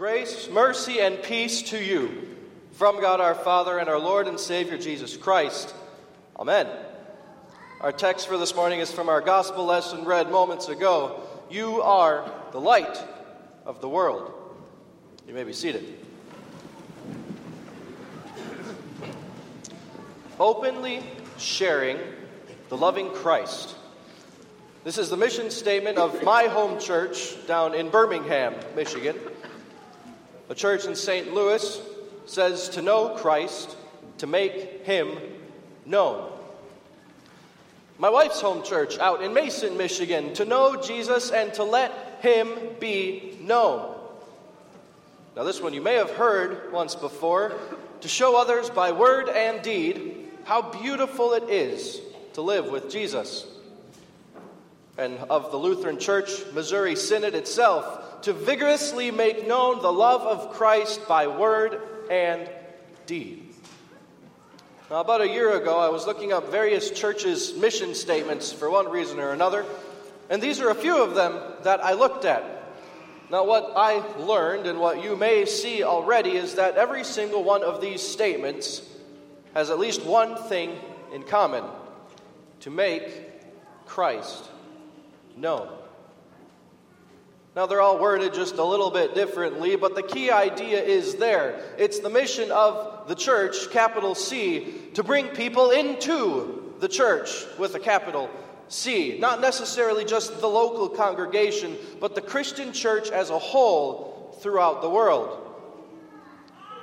Grace, mercy, and peace to you from God our Father and our Lord and Savior Jesus Christ. Amen. Our text for this morning is from our gospel lesson read moments ago. You are the light of the world. You may be seated. Openly sharing the loving Christ. This is the mission statement of my home church down in Birmingham, Michigan. A church in St. Louis says to know Christ, to make him known. My wife's home church out in Mason, Michigan, to know Jesus and to let him be known. Now, this one you may have heard once before to show others by word and deed how beautiful it is to live with Jesus. And of the Lutheran Church Missouri Synod itself, to vigorously make known the love of Christ by word and deed. Now, about a year ago, I was looking up various churches' mission statements for one reason or another, and these are a few of them that I looked at. Now, what I learned and what you may see already is that every single one of these statements has at least one thing in common to make Christ known. Now, they're all worded just a little bit differently, but the key idea is there. It's the mission of the church, capital C, to bring people into the church with a capital C. Not necessarily just the local congregation, but the Christian church as a whole throughout the world.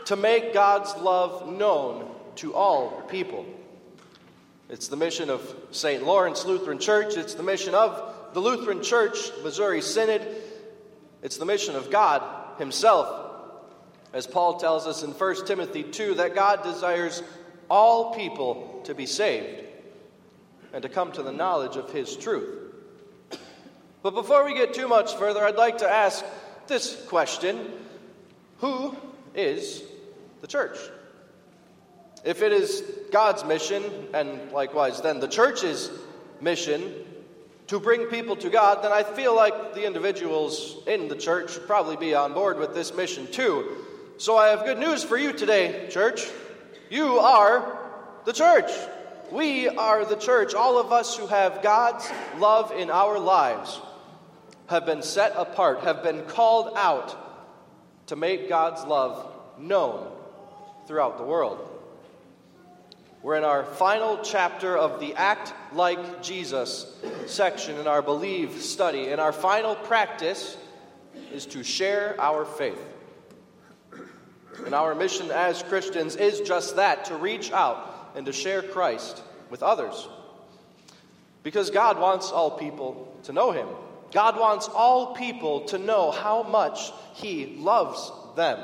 To make God's love known to all people. It's the mission of St. Lawrence Lutheran Church, it's the mission of the Lutheran Church, Missouri Synod, it's the mission of God Himself. As Paul tells us in 1 Timothy 2, that God desires all people to be saved and to come to the knowledge of His truth. But before we get too much further, I'd like to ask this question Who is the church? If it is God's mission, and likewise then the church's mission, to bring people to God, then I feel like the individuals in the church should probably be on board with this mission too. So I have good news for you today, church. You are the church. We are the church. All of us who have God's love in our lives have been set apart, have been called out to make God's love known throughout the world. We're in our final chapter of the Act Like Jesus section in our Believe study, and our final practice is to share our faith. And our mission as Christians is just that to reach out and to share Christ with others. Because God wants all people to know Him. God wants all people to know how much He loves them.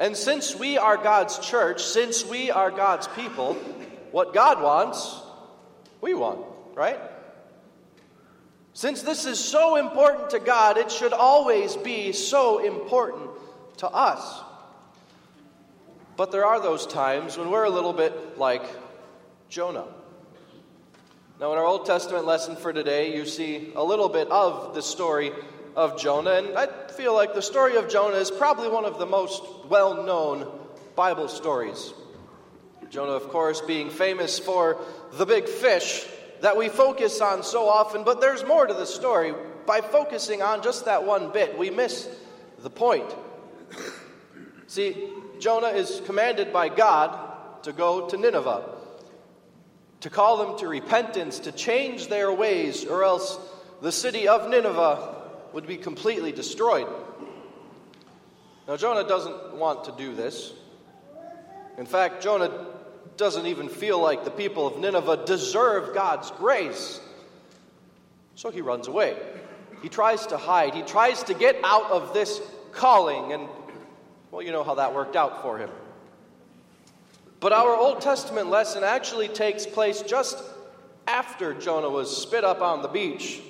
And since we are God's church, since we are God's people, what God wants, we want, right? Since this is so important to God, it should always be so important to us. But there are those times when we're a little bit like Jonah. Now, in our Old Testament lesson for today, you see a little bit of the story of Jonah, and I feel like the story of Jonah is probably one of the most well known Bible stories. Jonah, of course, being famous for the big fish that we focus on so often, but there's more to the story. By focusing on just that one bit, we miss the point. See, Jonah is commanded by God to go to Nineveh, to call them to repentance, to change their ways, or else the city of Nineveh would be completely destroyed. Now, Jonah doesn't want to do this. In fact, Jonah doesn't even feel like the people of Nineveh deserve God's grace. So he runs away. He tries to hide. He tries to get out of this calling. And, well, you know how that worked out for him. But our Old Testament lesson actually takes place just after Jonah was spit up on the beach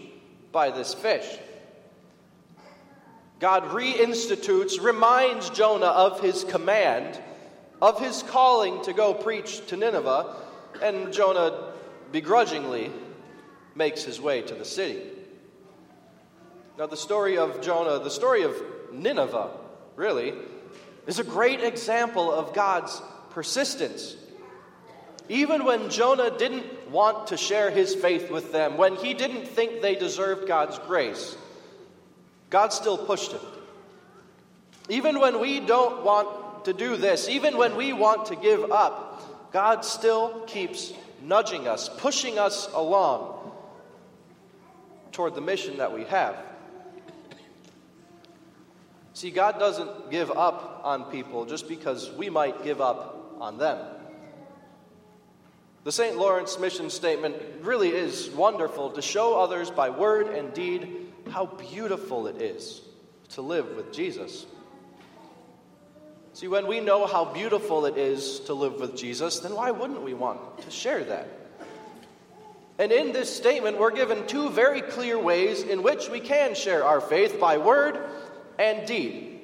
by this fish. God reinstitutes, reminds Jonah of his command, of his calling to go preach to Nineveh, and Jonah begrudgingly makes his way to the city. Now, the story of Jonah, the story of Nineveh, really, is a great example of God's persistence. Even when Jonah didn't want to share his faith with them, when he didn't think they deserved God's grace, God still pushed him. Even when we don't want to do this, even when we want to give up, God still keeps nudging us, pushing us along toward the mission that we have. See, God doesn't give up on people just because we might give up on them. The St. Lawrence mission statement really is wonderful to show others by word and deed how beautiful it is to live with Jesus. See, when we know how beautiful it is to live with Jesus, then why wouldn't we want to share that? And in this statement, we're given two very clear ways in which we can share our faith by word and deed.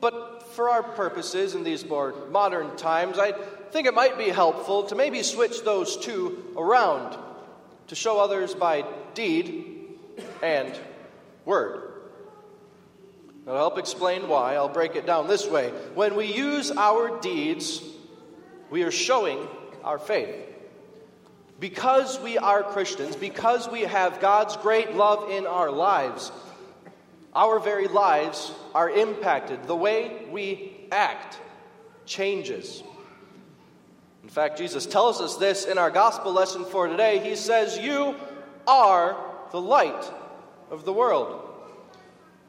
But for our purposes in these more modern times, I think it might be helpful to maybe switch those two around to show others by deed and word. Now, to help explain why, I'll break it down this way. When we use our deeds, we are showing our faith. Because we are Christians, because we have God's great love in our lives, our very lives are impacted. The way we act changes. In fact, Jesus tells us this in our gospel lesson for today. He says, You are the light of the world.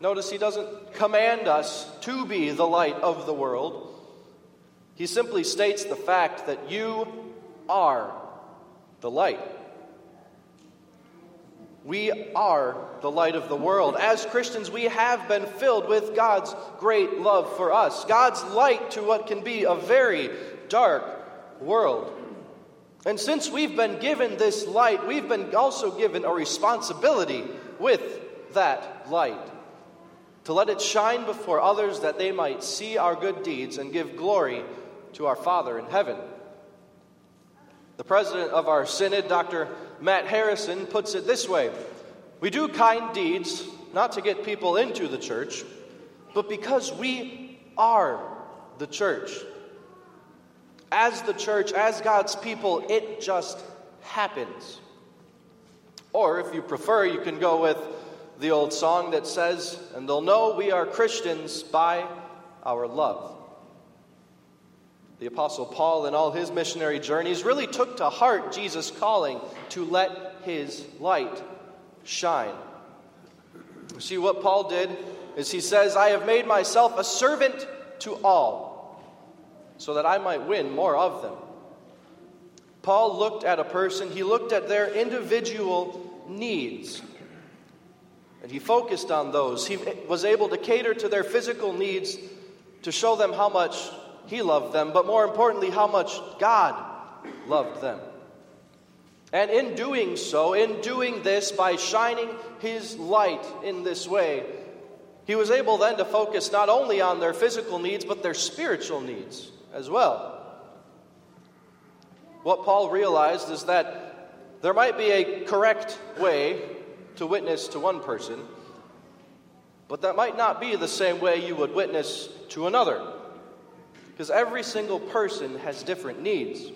Notice he doesn't command us to be the light of the world. He simply states the fact that you are the light. We are the light of the world. As Christians, we have been filled with God's great love for us, God's light to what can be a very dark world. And since we've been given this light, we've been also given a responsibility with that light to let it shine before others that they might see our good deeds and give glory to our Father in heaven. The president of our synod, Dr. Matt Harrison, puts it this way We do kind deeds not to get people into the church, but because we are the church. As the church, as God's people, it just happens. Or if you prefer, you can go with the old song that says, And they'll know we are Christians by our love. The Apostle Paul, in all his missionary journeys, really took to heart Jesus' calling to let his light shine. See, what Paul did is he says, I have made myself a servant to all, so that I might win more of them. Paul looked at a person, he looked at their individual needs, and he focused on those. He was able to cater to their physical needs to show them how much he loved them, but more importantly, how much God loved them. And in doing so, in doing this, by shining his light in this way, he was able then to focus not only on their physical needs, but their spiritual needs as well. What Paul realized is that there might be a correct way to witness to one person, but that might not be the same way you would witness to another. Because every single person has different needs.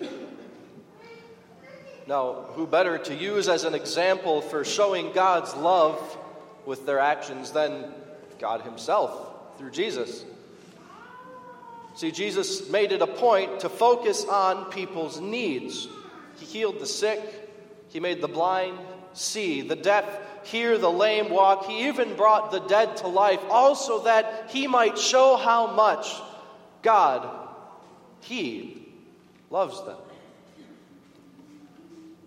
Now, who better to use as an example for showing God's love with their actions than God Himself through Jesus? See, Jesus made it a point to focus on people's needs. He healed the sick, He made the blind see, the deaf hear, the lame walk. He even brought the dead to life, also that He might show how much God, He loves them.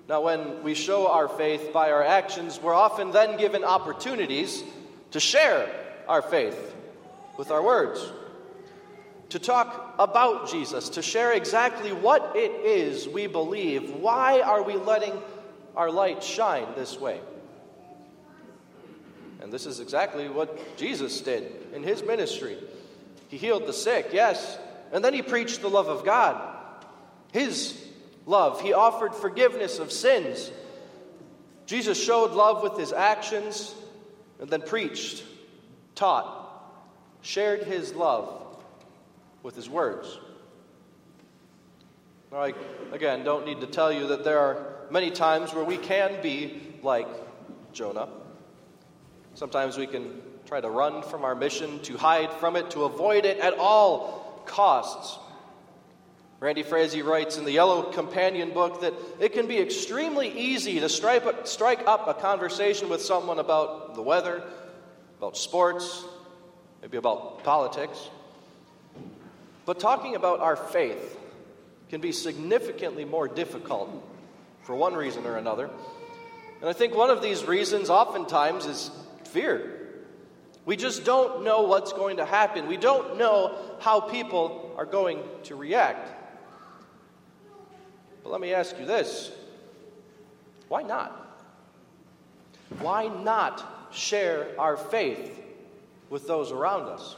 Now, when we show our faith by our actions, we're often then given opportunities to share our faith with our words, to talk about Jesus, to share exactly what it is we believe. Why are we letting our light shine this way? And this is exactly what Jesus did in his ministry. He healed the sick, yes. And then he preached the love of God, his love. He offered forgiveness of sins. Jesus showed love with his actions and then preached, taught, shared his love with his words. I, again, don't need to tell you that there are many times where we can be like Jonah. Sometimes we can try to run from our mission, to hide from it, to avoid it at all costs. Randy Frazee writes in the Yellow Companion book that it can be extremely easy to strike, strike up a conversation with someone about the weather, about sports, maybe about politics. But talking about our faith can be significantly more difficult for one reason or another. And I think one of these reasons, oftentimes, is fear. We just don't know what's going to happen. We don't know how people are going to react. But let me ask you this why not? Why not share our faith with those around us?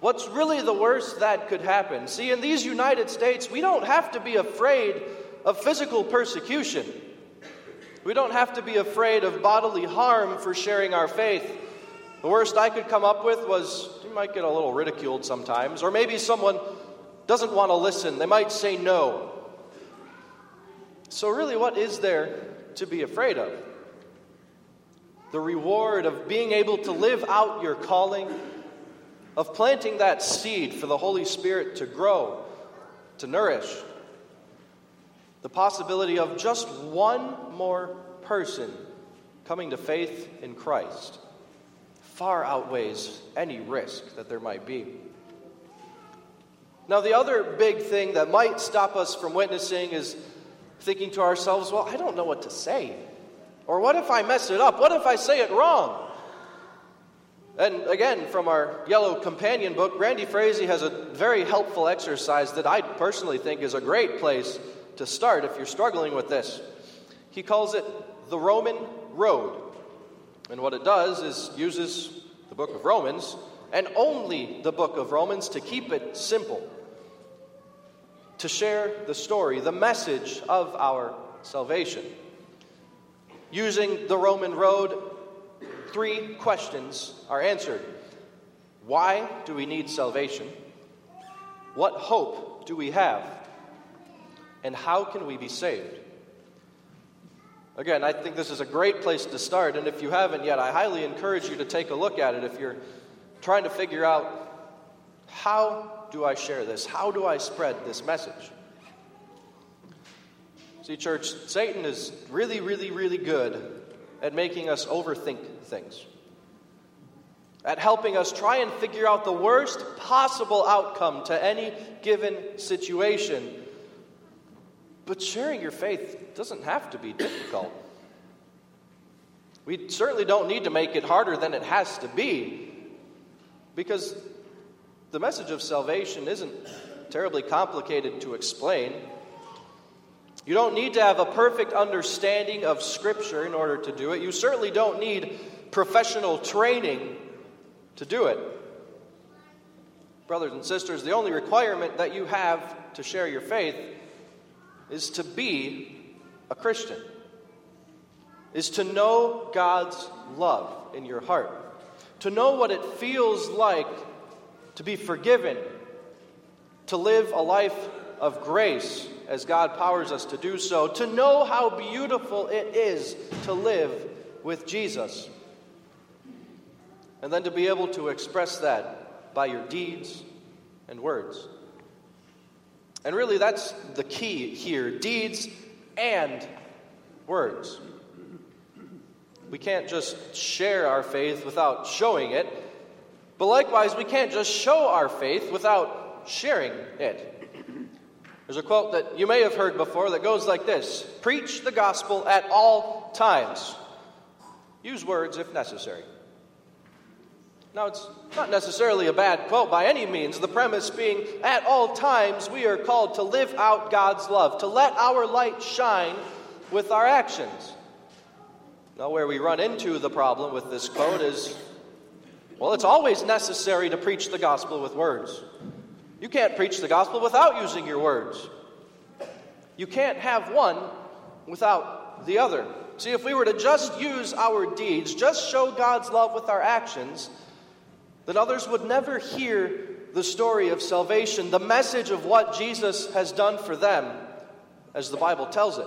What's really the worst that could happen? See, in these United States, we don't have to be afraid of physical persecution. We don't have to be afraid of bodily harm for sharing our faith. The worst I could come up with was you might get a little ridiculed sometimes, or maybe someone doesn't want to listen. They might say no. So, really, what is there to be afraid of? The reward of being able to live out your calling of planting that seed for the Holy Spirit to grow, to nourish. The possibility of just one more person coming to faith in Christ far outweighs any risk that there might be. Now, the other big thing that might stop us from witnessing is thinking to ourselves, well, I don't know what to say. Or what if I mess it up? What if I say it wrong? And again, from our Yellow Companion book, Randy Frazee has a very helpful exercise that I personally think is a great place to start if you're struggling with this. He calls it the Roman Road. And what it does is uses the book of Romans and only the book of Romans to keep it simple, to share the story, the message of our salvation. Using the Roman road three questions are answered Why do we need salvation? What hope do we have? And how can we be saved? Again, I think this is a great place to start, and if you haven't yet, I highly encourage you to take a look at it if you're trying to figure out how do I share this? How do I spread this message? See, church, Satan is really, really, really good at making us overthink things, at helping us try and figure out the worst possible outcome to any given situation. But sharing your faith doesn't have to be difficult. We certainly don't need to make it harder than it has to be because the message of salvation isn't terribly complicated to explain. You don't need to have a perfect understanding of Scripture in order to do it. You certainly don't need professional training to do it. Brothers and sisters, the only requirement that you have to share your faith is to be a Christian, is to know God's love in your heart, to know what it feels like to be forgiven, to live a life of grace as God powers us to do so, to know how beautiful it is to live with Jesus. And then to be able to express that by your deeds and words. And really, that's the key here deeds and words. We can't just share our faith without showing it, but likewise, we can't just show our faith without sharing it. There's a quote that you may have heard before that goes like this Preach the gospel at all times. Use words if necessary. Now, it's not necessarily a bad quote by any means, the premise being at all times we are called to live out God's love, to let our light shine with our actions. Now, where we run into the problem with this quote is well, it's always necessary to preach the gospel with words. You can't preach the gospel without using your words. You can't have one without the other. See, if we were to just use our deeds, just show God's love with our actions, that others would never hear the story of salvation, the message of what Jesus has done for them, as the Bible tells it.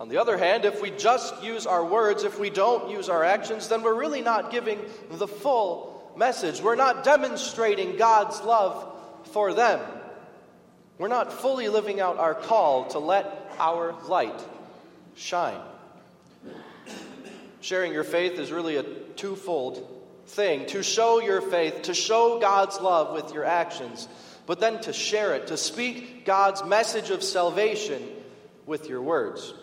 On the other hand, if we just use our words, if we don't use our actions, then we're really not giving the full message. We're not demonstrating God's love for them. We're not fully living out our call to let our light shine. Sharing your faith is really a twofold thing to show your faith, to show God's love with your actions, but then to share it, to speak God's message of salvation with your words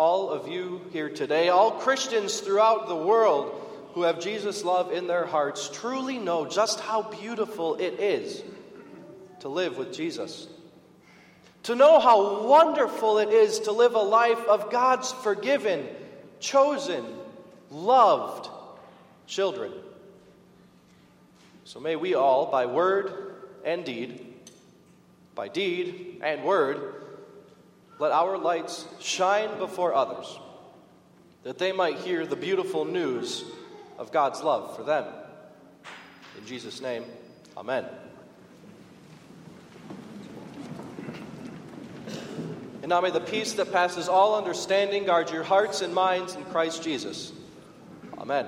all of you here today, all Christians throughout the world who have Jesus' love in their hearts, truly know just how beautiful it is to live with Jesus. To know how wonderful it is to live a life of God's forgiven, chosen, loved children. So may we all, by word and deed, by deed and word, let our lights shine before others, that they might hear the beautiful news of God's love for them. In Jesus' name, Amen. And now may the peace that passes all understanding guard your hearts and minds in Christ Jesus. Amen.